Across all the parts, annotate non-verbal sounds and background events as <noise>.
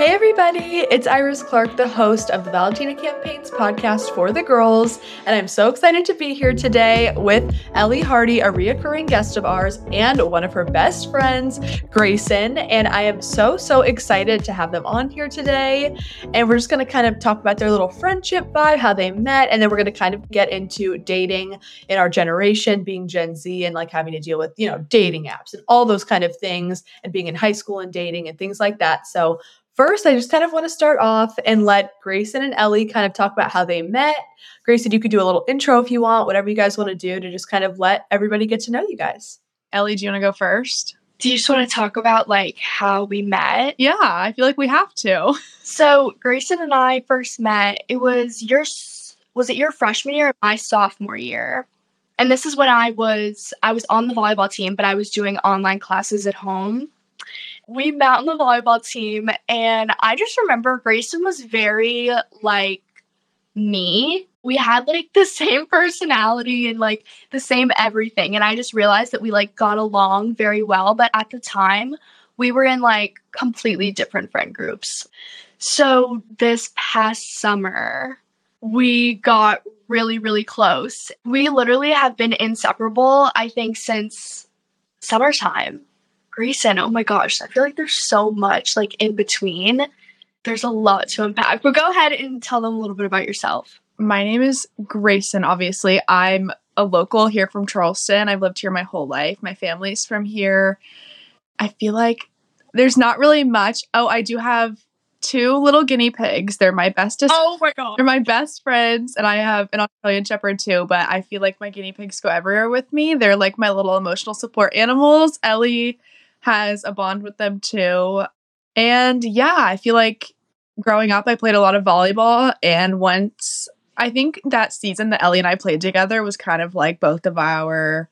Hey, everybody, it's Iris Clark, the host of the Valentina Campaigns podcast for the girls. And I'm so excited to be here today with Ellie Hardy, a reoccurring guest of ours, and one of her best friends, Graysn. And I am so, so excited to have them on here today. And we're just going to kind of talk about their little friendship vibe, how they met, and then we're going to kind of get into dating in our generation, being Gen Z, and like having to deal with, you know, dating apps and all those kind of things, and being in high school and dating and things like that. So, First, I just kind of want to start off and let Graysn and Ellie kind of talk about how they met. Graysn, you could do a little intro if you want, whatever you guys want to do to just kind of let everybody get to know you guys. Ellie, do you want to go first? Do you just want to talk about like how we met? Yeah, I feel like we have to. <laughs> So Graysn and I first met. It was your was it your freshman year or my sophomore year? And this is when I was I was on the volleyball team, but I was doing online classes at home we met on the volleyball team, and I just remember Graysn was very like me. We had like the same personality and like the same everything. And I just realized that we like got along very well. But at the time, we were in like completely different friend groups. So this past summer, we got really, really close. We literally have been inseparable, I think, since summertime. Graysn, oh my gosh, I feel like there's so much like in between. There's a lot to unpack. But go ahead and tell them a little bit about yourself. My name is Graysn, obviously. I'm a local here from Charleston. I've lived here my whole life. My family's from here. I feel like there's not really much. Oh, I do have two little guinea pigs. They're my bestest. Oh my god. They're my best friends, and I have an Australian Shepherd too. But I feel like my guinea pigs go everywhere with me. They're like my little emotional support animals. Ellie has a bond with them too. And yeah, I feel like growing up, I played a lot of volleyball. And once I think that season that Ellie and I played together was kind of like both of our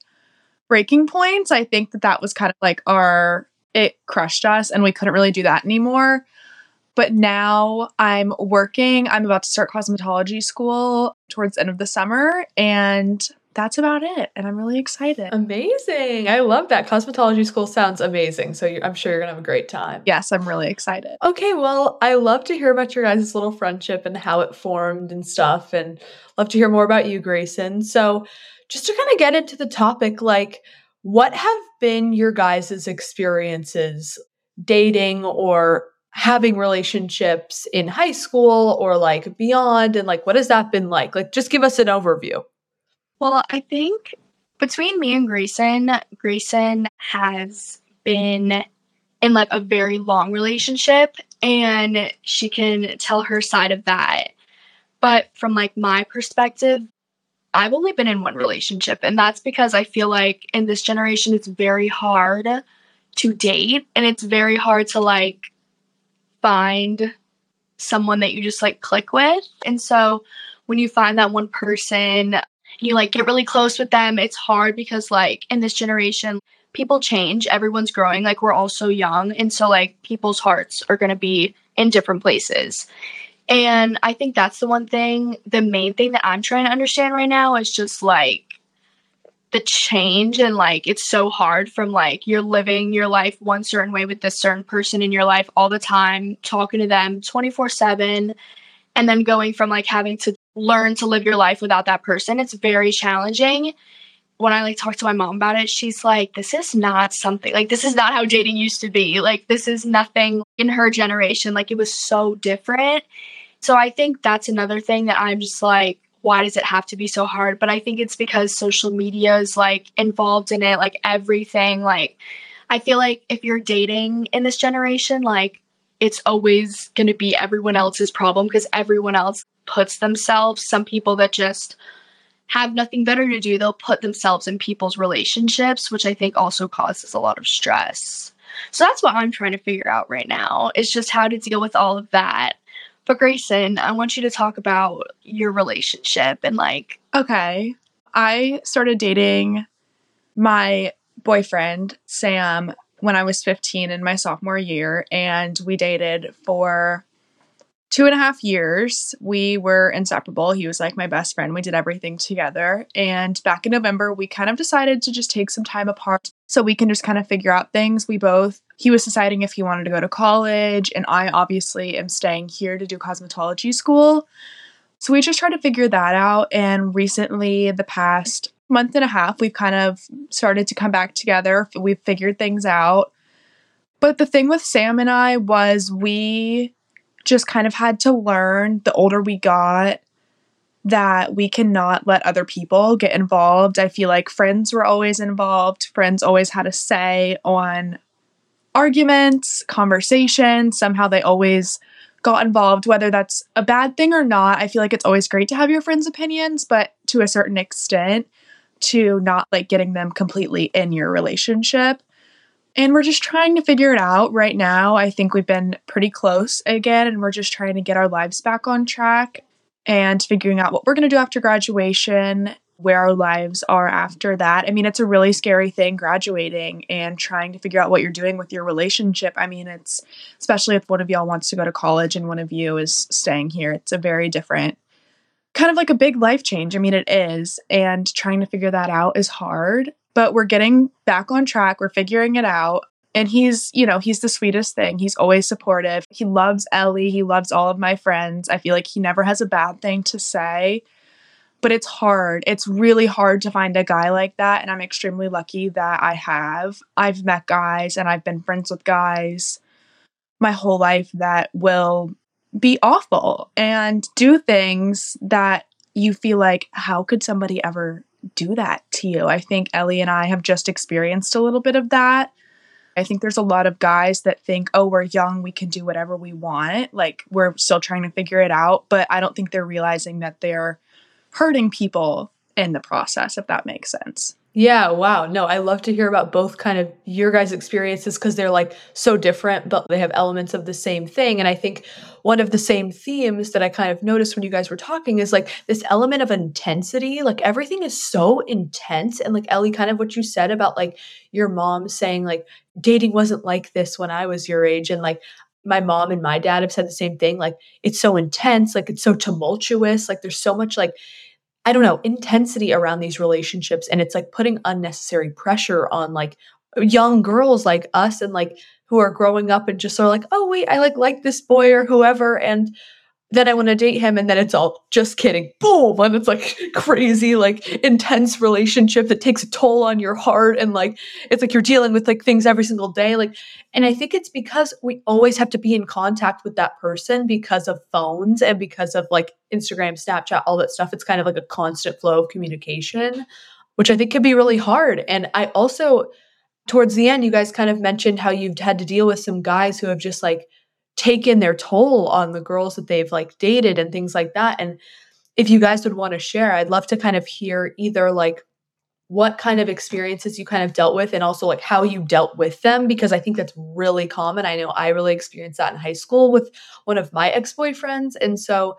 breaking points. I think that that was kind of like our, it crushed us and we couldn't really do that anymore. But now I'm working. I'm about to start cosmetology school towards the end of the summer. And that's about it. And I'm really excited. Amazing. I love that. Cosmetology school sounds amazing. So I'm sure you're going to have a great time. Yes, I'm really excited. Okay, well, I love to hear about your guys' little friendship and how it formed and stuff. And love to hear more about you, Graysn. So just to kind of get into the topic, like, what have been your guys' experiences dating or having relationships in high school or like beyond and like what has that been like like just give us an overview well, I think between me and Graysn, Graysn has been in like a very long relationship and she can tell her side of that. But from like my perspective, I've only been in one relationship and that's because I feel like in this generation it's very hard to date and it's very hard to like find someone that you just like click with. And so when you find that one person, you like get really close with them. It's hard because like in this generation, people change, everyone's growing, like we're all so young. And so like people's hearts are going to be in different places. And I think that's the one thing, the main thing that I'm trying to understand right now is just like the change and like it's so hard from like you're living your life one certain way with this certain person in your life all the time, talking to them 24 7, and then going from like having to learn to live your life without that person. It's very challenging. When I like talk to my mom about it, she's like, this is not something like this is not how dating used to be. Like this is nothing in her generation. Like it was so different. So I think that's another thing that I'm just like, why does it have to be so hard? But I think it's because social media is like involved in it, like everything. Like I feel like if you're dating in this generation, like it's always going to be everyone else's problem because everyone else puts themselves, some people that just have nothing better to do, they'll put themselves in people's relationships, which I think also causes a lot of stress. So that's what I'm trying to figure out right now is just how to deal with all of that. But Graysn, I want you to talk about your relationship and like Okay. I started dating my boyfriend, Sam, when I was 15 in my sophomore year and we dated for two and a half years, we were inseparable. He was like my best friend. We did everything together. And back in November, we kind of decided to just take some time apart so we can just kind of figure out things. We both, he was deciding if he wanted to go to college, and I obviously am staying here to do cosmetology school. So we just tried to figure that out. And recently, the past month and a half, we've kind of started to come back together. We've figured things out. But the thing with Sam and I was we just kind of had to learn the older we got that we cannot let other people get involved. I feel like friends were always involved, friends always had a say on arguments, conversations. Somehow they always got involved, whether that's a bad thing or not. I feel like it's always great to have your friends' opinions, but to a certain extent, to not like getting them completely in your relationship. And we're just trying to figure it out right now. I think we've been pretty close again, and we're just trying to get our lives back on track and figuring out what we're going to do after graduation, where our lives are after that. I mean, it's a really scary thing graduating and trying to figure out what you're doing with your relationship. I mean, it's especially if one of y'all wants to go to college and one of you is staying here, it's a very different kind of like a big life change. I mean, it is. And trying to figure that out is hard but we're getting back on track. We're figuring it out. And he's, you know, he's the sweetest thing. He's always supportive. He loves Ellie. He loves all of my friends. I feel like he never has a bad thing to say. But it's hard. It's really hard to find a guy like that. And I'm extremely lucky that I have. I've met guys and I've been friends with guys my whole life that will be awful and do things that you feel like, how could somebody ever do that to you. I think Ellie and I have just experienced a little bit of that. I think there's a lot of guys that think, oh, we're young, we can do whatever we want. Like we're still trying to figure it out. But I don't think they're realizing that they're hurting people in the process, if that makes sense. Yeah, wow. No, I love to hear about both kind of your guys' experiences because they're like so different, but they have elements of the same thing. And I think one of the same themes that I kind of noticed when you guys were talking is like this element of intensity. Like everything is so intense. And like Ellie, kind of what you said about like your mom saying, like, dating wasn't like this when I was your age. And like, my mom and my dad have said the same thing. Like, it's so intense, like, it's so tumultuous. Like, there's so much like I don't know, intensity around these relationships. And it's like putting unnecessary pressure on like young girls like us and like who are growing up and just sort of like, oh, wait, I like like this boy or whoever. And then I want to date him, and then it's all just kidding, boom, and it's like crazy, like intense relationship that takes a toll on your heart, and like it's like you're dealing with like things every single day, like. And I think it's because we always have to be in contact with that person because of phones and because of like Instagram, Snapchat, all that stuff. It's kind of like a constant flow of communication, which I think can be really hard. And I also, towards the end, you guys kind of mentioned how you've had to deal with some guys who have just like taken their toll on the girls that they've like dated and things like that. And if you guys would want to share, I'd love to kind of hear either like what kind of experiences you kind of dealt with and also like how you dealt with them because I think that's really common. I know I really experienced that in high school with one of my ex-boyfriends and so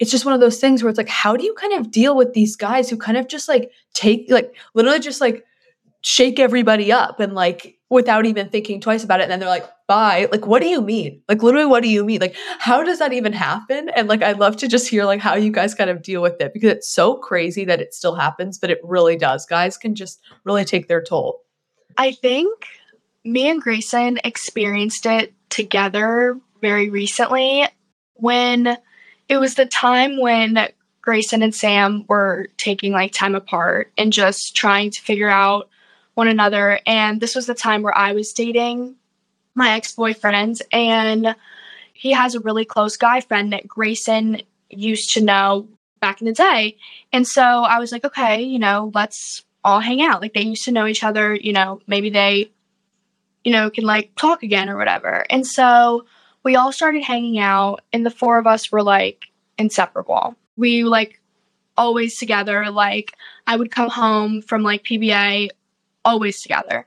it's just one of those things where it's like how do you kind of deal with these guys who kind of just like take like literally just like shake everybody up and like without even thinking twice about it. And then they're like, bye. Like, what do you mean? Like, literally, what do you mean? Like, how does that even happen? And like, I'd love to just hear like how you guys kind of deal with it because it's so crazy that it still happens, but it really does. Guys can just really take their toll. I think me and Graysn experienced it together very recently when it was the time when Graysn and Sam were taking like time apart and just trying to figure out one another. And this was the time where I was dating my ex boyfriend, and he has a really close guy friend that Graysn used to know back in the day. And so I was like, okay, you know, let's all hang out. Like they used to know each other, you know, maybe they, you know, can like talk again or whatever. And so we all started hanging out, and the four of us were like inseparable. We like always together. Like I would come home from like PBA always together.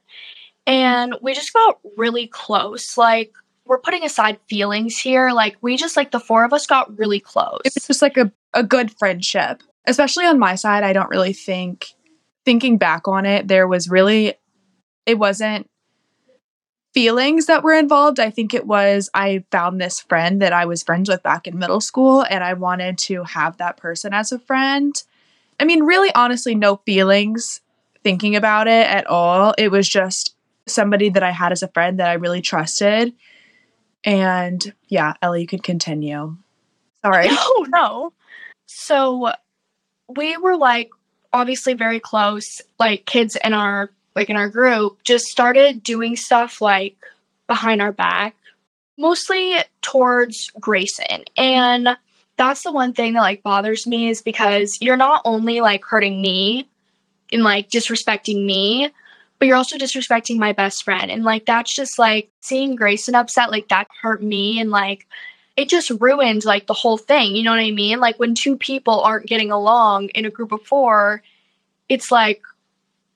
And we just got really close. Like, we're putting aside feelings here. Like, we just, like, the four of us got really close. It's just like a, a good friendship. Especially on my side, I don't really think, thinking back on it, there was really, it wasn't feelings that were involved. I think it was I found this friend that I was friends with back in middle school and I wanted to have that person as a friend. I mean, really, honestly, no feelings thinking about it at all. It was just somebody that I had as a friend that I really trusted. And yeah, Ellie, you could continue. Sorry. <laughs> No, no. So we were like obviously very close, like kids in our like in our group just started doing stuff like behind our back, mostly towards Graysn. And that's the one thing that like bothers me is because you're not only like hurting me and like disrespecting me, but you're also disrespecting my best friend. And like that's just like seeing Graysn upset, like that hurt me and like it just ruined like the whole thing. You know what I mean? Like when two people aren't getting along in a group of four, it's like,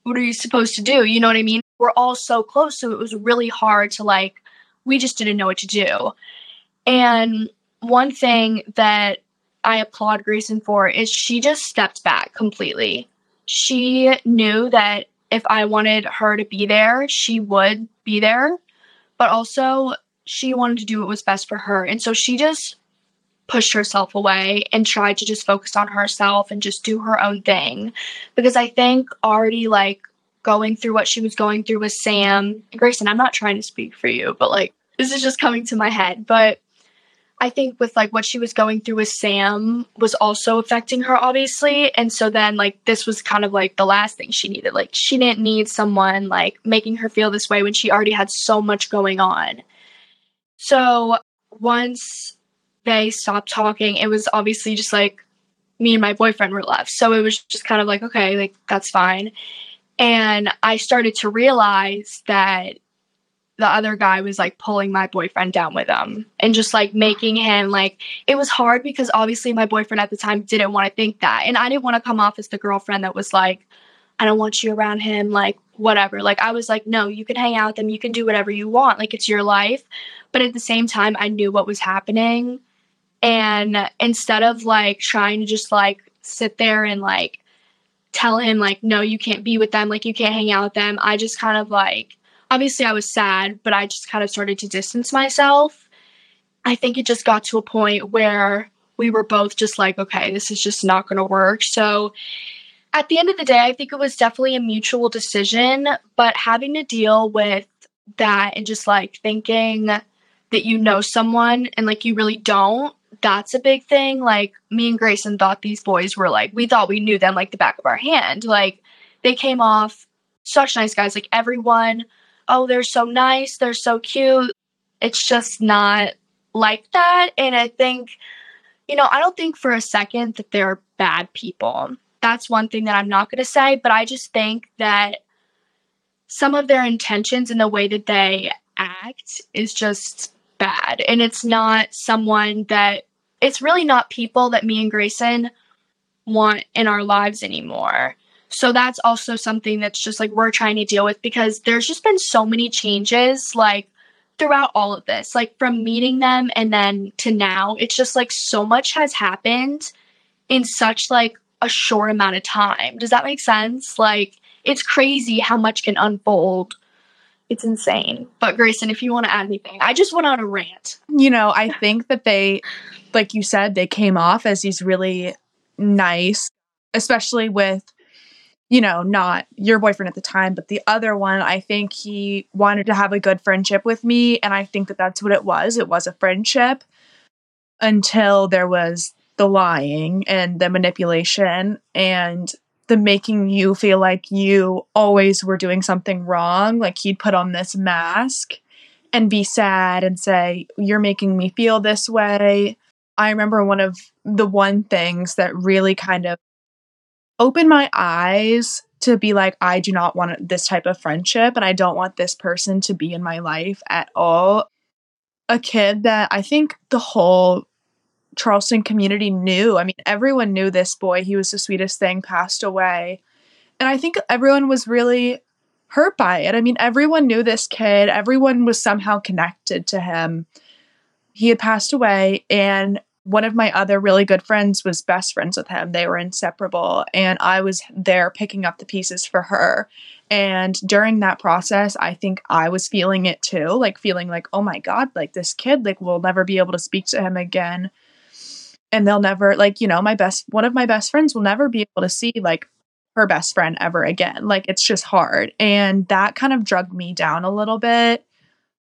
what are you supposed to do? You know what I mean? We're all so close. So it was really hard to like, we just didn't know what to do. And one thing that I applaud Graysn for is she just stepped back completely. She knew that if I wanted her to be there, she would be there. But also, she wanted to do what was best for her. And so she just pushed herself away and tried to just focus on herself and just do her own thing. Because I think already like going through what she was going through with Sam, Graysn, I'm not trying to speak for you, but like this is just coming to my head. But I think with like what she was going through with Sam was also affecting her, obviously. And so then, like, this was kind of like the last thing she needed. Like, she didn't need someone like making her feel this way when she already had so much going on. So once they stopped talking, it was obviously just like me and my boyfriend were left. So it was just kind of like, okay, like, that's fine. And I started to realize that the other guy was like pulling my boyfriend down with him and just like making him like it was hard because obviously my boyfriend at the time didn't want to think that and i didn't want to come off as the girlfriend that was like i don't want you around him like whatever. Like i was like no you can hang out with them you can do whatever you want like it's your life. But at the same time i knew what was happening and instead of like trying to just like sit there and like tell him like no you can't be with them like you can't hang out with them i just kind of like obviously I was sad, but I just kind of started to distance myself. I think it just got to a point where we were both just like, okay, this is just not going to work. So at the end of the day, I think it was definitely a mutual decision, but having to deal with that and just like thinking that you know someone and like you really don't, that's a big thing. Like me and Graysn thought these boys were like, we thought we knew them like the back of our hand. Like they came off such nice guys. Like everyone oh, they're so nice, they're so cute. It's just not like that. And I think, you know, I don't think for a second that they're bad people. That's one thing that I'm not going to say, but I just think that some of their intentions and the way that they act is just bad. And it's not someone that, it's really not people that me and Graysn want in our lives anymore. So that's also something that's just like we're trying to deal with because there's just been so many changes like throughout all of this. Like from meeting them and then to now, it's just like so much has happened in such like a short amount of time. Does that make sense? Like it's crazy how much can unfold. It's insane. But Graysn, if you want to add anything, I just went on a rant. You know, I think that they, like you said, they came off as these really nice, especially with you know, not your boyfriend at the time, but the other one, I think he wanted to have a good friendship with me. And I think that that's what it was. It was a friendship until there was the lying and the manipulation and the making you feel like you always were doing something wrong. Like he'd put on this mask and be sad and say, You're making me feel this way. I remember one of the one things that really kind of opened my eyes to be like, I do not want this type of friendship and I don't want this person to be in my life at all. A kid that I think the whole Charleston community knew. I mean, everyone knew this boy. He was the sweetest thing, passed away. And I think everyone was really hurt by it. I mean, everyone knew this kid, everyone was somehow connected to him. He had passed away, and one of my other really good friends was best friends with him. They were inseparable. And I was there picking up the pieces for her. And during that process, I think I was feeling it too, like feeling like, oh my God, like this kid, like we'll never be able to speak to him again. And they'll never, like, you know, my best, one of my best friends will never be able to see like her best friend ever again. Like it's just hard. And that kind of drugged me down a little bit.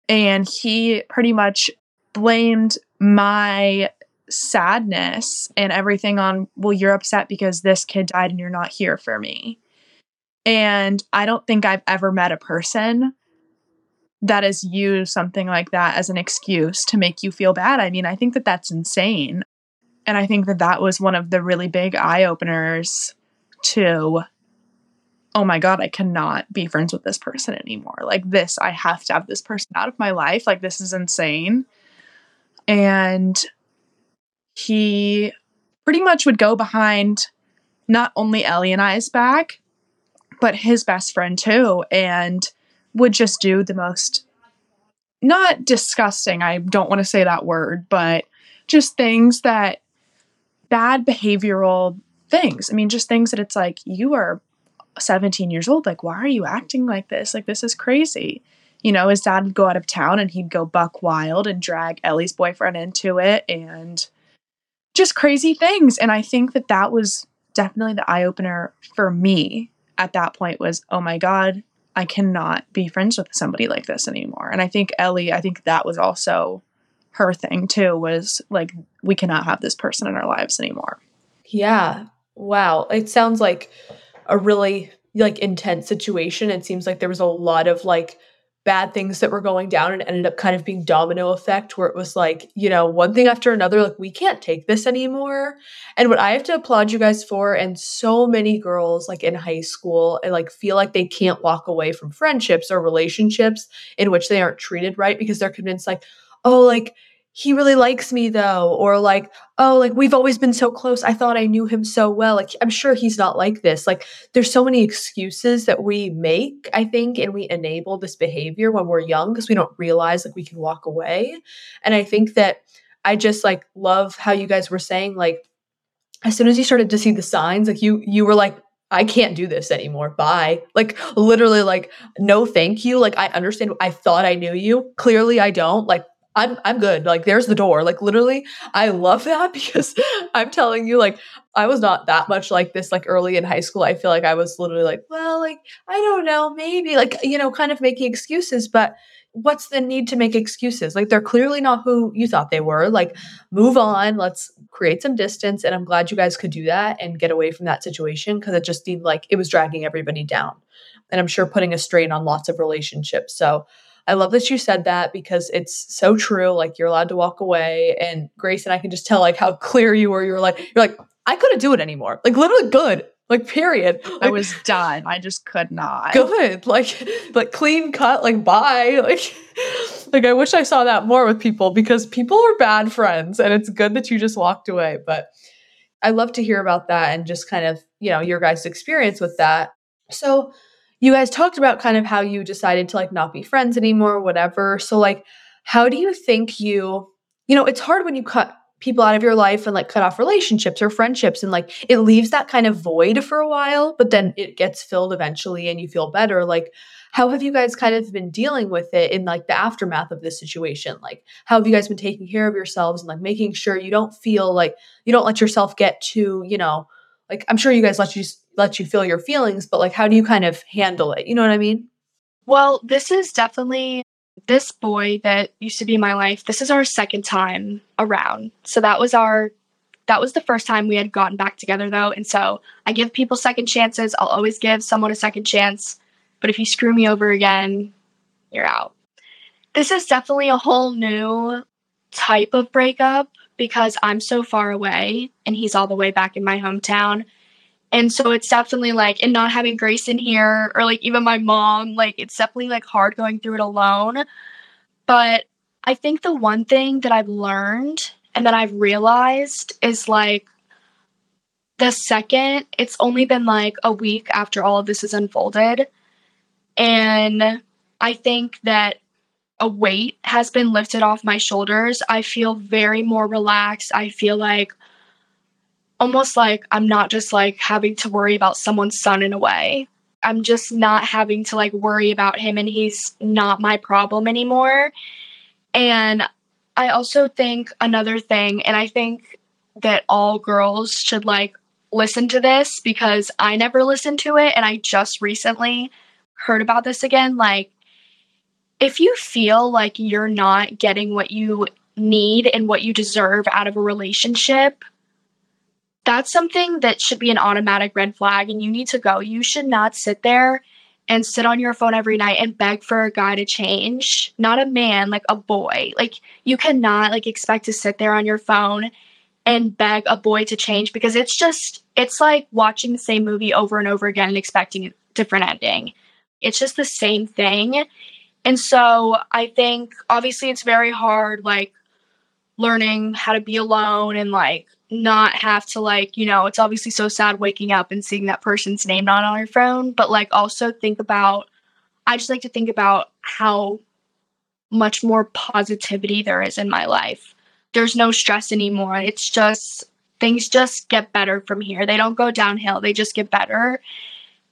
And he pretty much blamed my sadness and everything on, well, you're upset because this kid died and you're not here for me. And I don't think I've ever met a person that has used something like that as an excuse to make you feel bad. I mean, I think that that's insane. And I think that that was one of the really big eye openers to, oh my God, I cannot be friends with this person anymore. Like, this, I have to have this person out of my life. Like, this is insane. And he pretty much would go behind not only Ellie and I's back, but his best friend too, and would just do the most not disgusting, I don't want to say that word, but just things that bad behavioral things. I mean, just things that it's like, you are 17 years old. Like, why are you acting like this? Like, this is crazy. You know, his dad would go out of town and he'd go buck wild and drag Ellie's boyfriend into it. And just crazy things. And I think that that was definitely the eye opener for me at that point was, oh my God, I cannot be friends with somebody like this anymore. And I think Ellie, I think that was also her thing too, was like, we cannot have this person in our lives anymore. Yeah. Wow. It sounds like a really like intense situation. It seems like there was a lot of like bad things that were going down and ended up kind of being domino effect where it was like you know one thing after another like we can't take this anymore. And what i have to applaud you guys for and so many girls like in high school and like feel like they can't walk away from friendships or relationships in which they aren't treated right because they're convinced like oh like he really likes me though or like oh like we've always been so close i thought i knew him so well like i'm sure he's not like this like there's so many excuses that we make i think and we enable this behavior when we're young because we don't realize like we can walk away and i think that i just like love how you guys were saying like as soon as you started to see the signs like you you were like I can't do this anymore. Bye. Like literally like no thank you. Like I understand I thought I knew you. Clearly I don't. Like I'm I'm good. Like there's the door. Like literally, I love that <laughs> because I'm telling you, like I was not that much like this like early in high school. I feel like I was literally like, well, like I don't know, maybe like you know, kind of making excuses, but what's the need to make excuses? Like they're clearly not who you thought they were. Like move on, let's create some distance and I'm glad you guys could do that and get away from that situation because it just seemed like it was dragging everybody down. And I'm sure putting a strain on lots of relationships. So I love that you said that because it's so true. Like you're allowed to walk away. And Grace and I can just tell like how clear you were. You were like, you're like, I couldn't do it anymore. Like literally good. Like period. <laughs> Like, I was done. I just could not. Good. Like like clean cut, like bye. <laughs> Like like I wish I saw that more with people because people are bad friends and it's good that you just walked away. But I love to hear about that and just kind of, you know, your guys' experience with that. So you guys talked about kind of how you decided to like not be friends anymore, whatever. So like how do you think you you know, it's hard when you cut people out of your life and like cut off relationships or friendships and like it leaves that kind of void for a while, but then it gets filled eventually and you feel better. Like how have you guys kind of been dealing with it in like the aftermath of this situation? Like how have you guys been taking care of yourselves and like making sure you don't feel like you don't let yourself get too, you know, like I'm sure you guys let you let you feel your feelings, but like how do you kind of handle it? You know what I mean? Well, this is definitely this boy that used to be my life. This is our second time around. So that was our that was the first time we had gotten back together though. And so I give people second chances. I'll always give someone a second chance. But if you screw me over again, you're out. This is definitely a whole new type of breakup because I'm so far away and he's all the way back in my hometown. And so it's definitely like, and not having Graysn here or like even my mom, like it's definitely like hard going through it alone. But I think the one thing that I've learned and that I've realized is like the second it's only been like a week after all of this has unfolded. And I think that a weight has been lifted off my shoulders. I feel very more relaxed. I feel like almost like I'm not just like having to worry about someone's son in a way. I'm just not having to like worry about him and he's not my problem anymore. And I also think another thing, and I think that all girls should like listen to this because I never listened to it and I just recently heard about this again. Like, if you feel like you're not getting what you need and what you deserve out of a relationship, that's something that should be an automatic red flag and you need to go. You should not sit there and sit on your phone every night and beg for a guy to change. Not a man, like a boy. Like you cannot like expect to sit there on your phone and beg a boy to change because it's just it's like watching the same movie over and over again and expecting a different ending. It's just the same thing. And so I think obviously it's very hard like learning how to be alone and like not have to like, you know, it's obviously so sad waking up and seeing that person's name not on your phone, but like also think about I just like to think about how much more positivity there is in my life. There's no stress anymore. It's just things just get better from here. They don't go downhill, they just get better.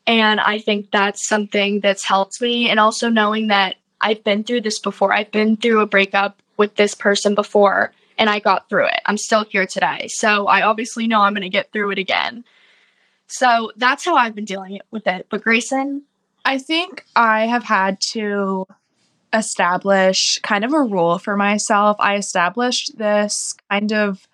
And I think that's something that's helped me. And also knowing that I've been through this before, I've been through a breakup with this person before and I got through it. I'm still here today. So I obviously know I'm going to get through it again. So that's how I've been dealing with it. But Graysn? I think I have had to establish kind of a rule for myself. I established this kind of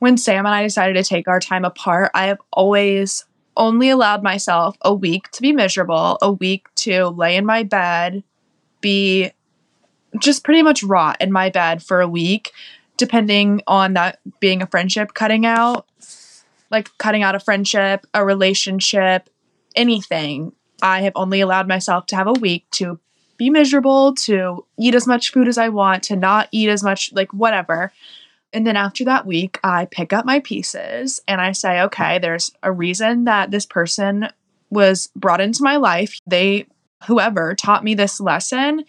when Sam and I decided to take our time apart. I have always only allowed myself a week to be miserable, a week to lay in my bed, be just pretty much rot in my bed for a week depending on that being a friendship cutting out, like cutting out a friendship, a relationship, anything. I have only allowed myself to have a week to be miserable, to eat as much food as I want, to not eat as much, like whatever. And then after that week, I pick up my pieces and I say, okay, there's a reason that this person was brought into my life. They, whoever, taught me this lesson.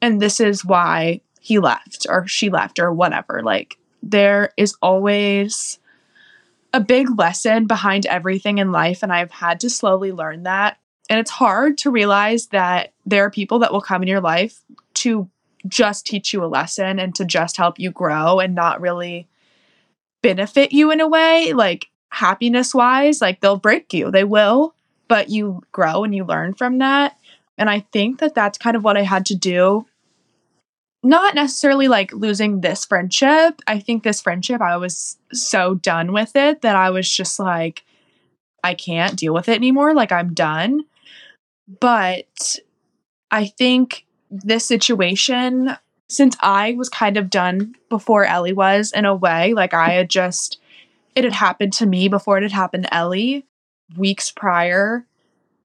And this is why he left or she left or whatever. Like there is always a big lesson behind everything in life. And I've had to slowly learn that. And it's hard to realize that there are people that will come in your life to just teach you a lesson and to just help you grow and not really benefit you in a way, like happiness wise. Like they'll break you, they will, but you grow and you learn from that. And I think that that's kind of what I had to do not necessarily like losing this friendship. I think this friendship, I was so done with it that I was just like, I can't deal with it anymore. Like, I'm done. But I think this situation, since I was kind of done before Ellie was in a way, like I had just, it had happened to me before it had happened to Ellie weeks prior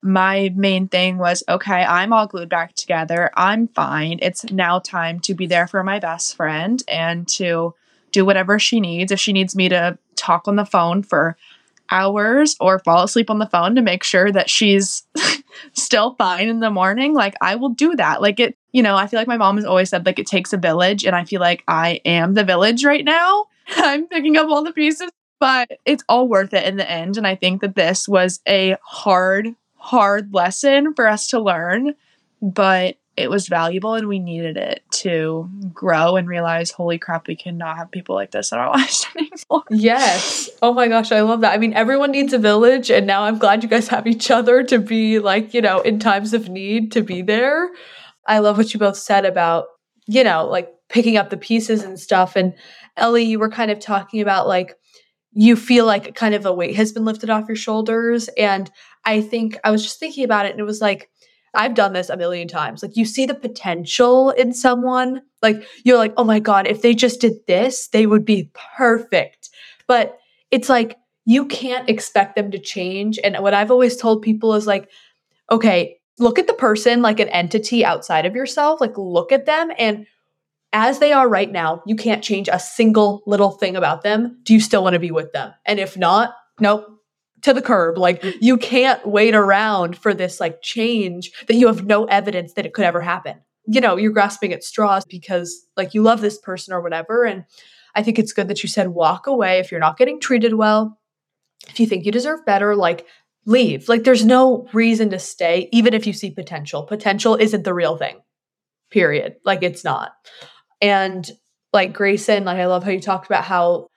my main thing was okay, I'm all glued back together. I'm fine. It's now time to be there for my best friend and to do whatever she needs. If she needs me to talk on the phone for hours or fall asleep on the phone to make sure that she's <laughs> still fine in the morning, like I will do that. Like it, you know, I feel like my mom has always said like it takes a village and I feel like I am the village right now. <laughs> I'm picking up all the pieces, but it's all worth it in the end and I think that this was a hard hard lesson for us to learn, but it was valuable and we needed it to grow and realize, holy crap, we cannot have people like this in our <laughs> lives anymore. Yes. Oh my gosh, I love that. I mean, everyone needs a village, and now I'm glad you guys have each other to be like, you know, in times of need to be there. I love what you both said about, you know, like picking up the pieces and stuff. And Ellie, you were kind of talking about like, you feel like kind of a weight has been lifted off your shoulders. And I think I was just thinking about it and it was like, I've done this a million times. Like you see the potential in someone, like you're like, oh my God, if they just did this, they would be perfect. But it's like you can't expect them to change. And what I've always told people is like, okay, look at the person like an entity outside of yourself, like look at them and as they are right now, you can't change a single little thing about them. Do you still want to be with them? And if not, nope, to the curb. Like mm. you can't wait around for this like change that you have no evidence that it could ever happen. you know, you're grasping at straws because like you love this person or whatever. And I think it's good that you said walk away if you're not getting treated well. If you think you deserve better, like leave. Like there's no reason to stay, even if you see potential. Potential isn't the real thing, period. Like it's not. And like Graysn, like I love how you talked about how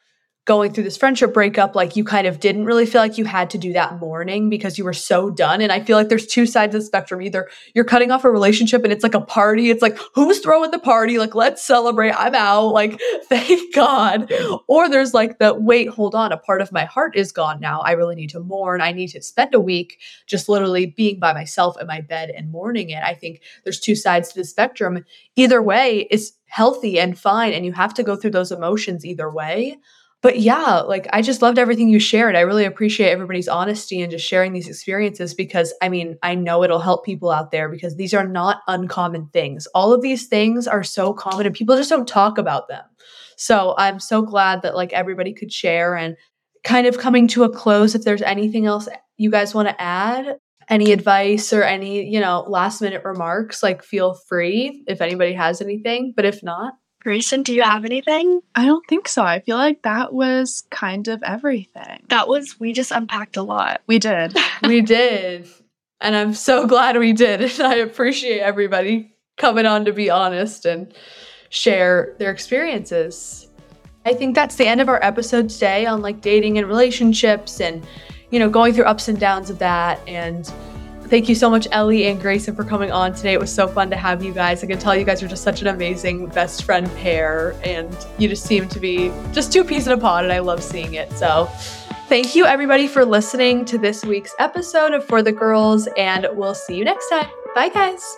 going through this friendship breakup, like you kind of didn't really feel like you had to do that mourning because you were so done. And I feel like there's two sides of the spectrum. Either you're cutting off a relationship and it's like a party. It's like, who's throwing the party? Like, let's celebrate. I'm out. Like, <laughs> thank God. Or there's like the wait, hold on. A part of my heart is gone now. I really need to mourn. I need to spend a week just literally being by myself in my bed and mourning it. I think there's two sides to the spectrum. Either way is healthy and fine. And you have to go through those emotions either way but yeah, like I just loved everything you shared. I really appreciate everybody's honesty and just sharing these experiences because I mean, I know it'll help people out there because these are not uncommon things. All of these things are so common and people just don't talk about them. So I'm so glad that like everybody could share and kind of coming to a close. If there's anything else you guys want to add, any advice or any, you know, last minute remarks, like feel free if anybody has anything. But if not, Graysn, do you have anything? I don't think so. I feel like that was kind of everything. That was, we just unpacked a lot. We did. we <laughs> did. And I'm so glad we did. <laughs> And I appreciate everybody coming on to be honest and share their experiences. I think that's the end of our episode today on like dating and relationships and, you know, going through ups and downs of that and Thank you so much, Ellie and Graysn, for coming on today. It was so fun to have you guys. I can tell you guys are just such an amazing best friend pair, and you just seem to be just two peas in a pod, and I love seeing it. So, thank you, everybody, for listening to this week's episode of For the Girls, and we'll see you next time. Bye, guys.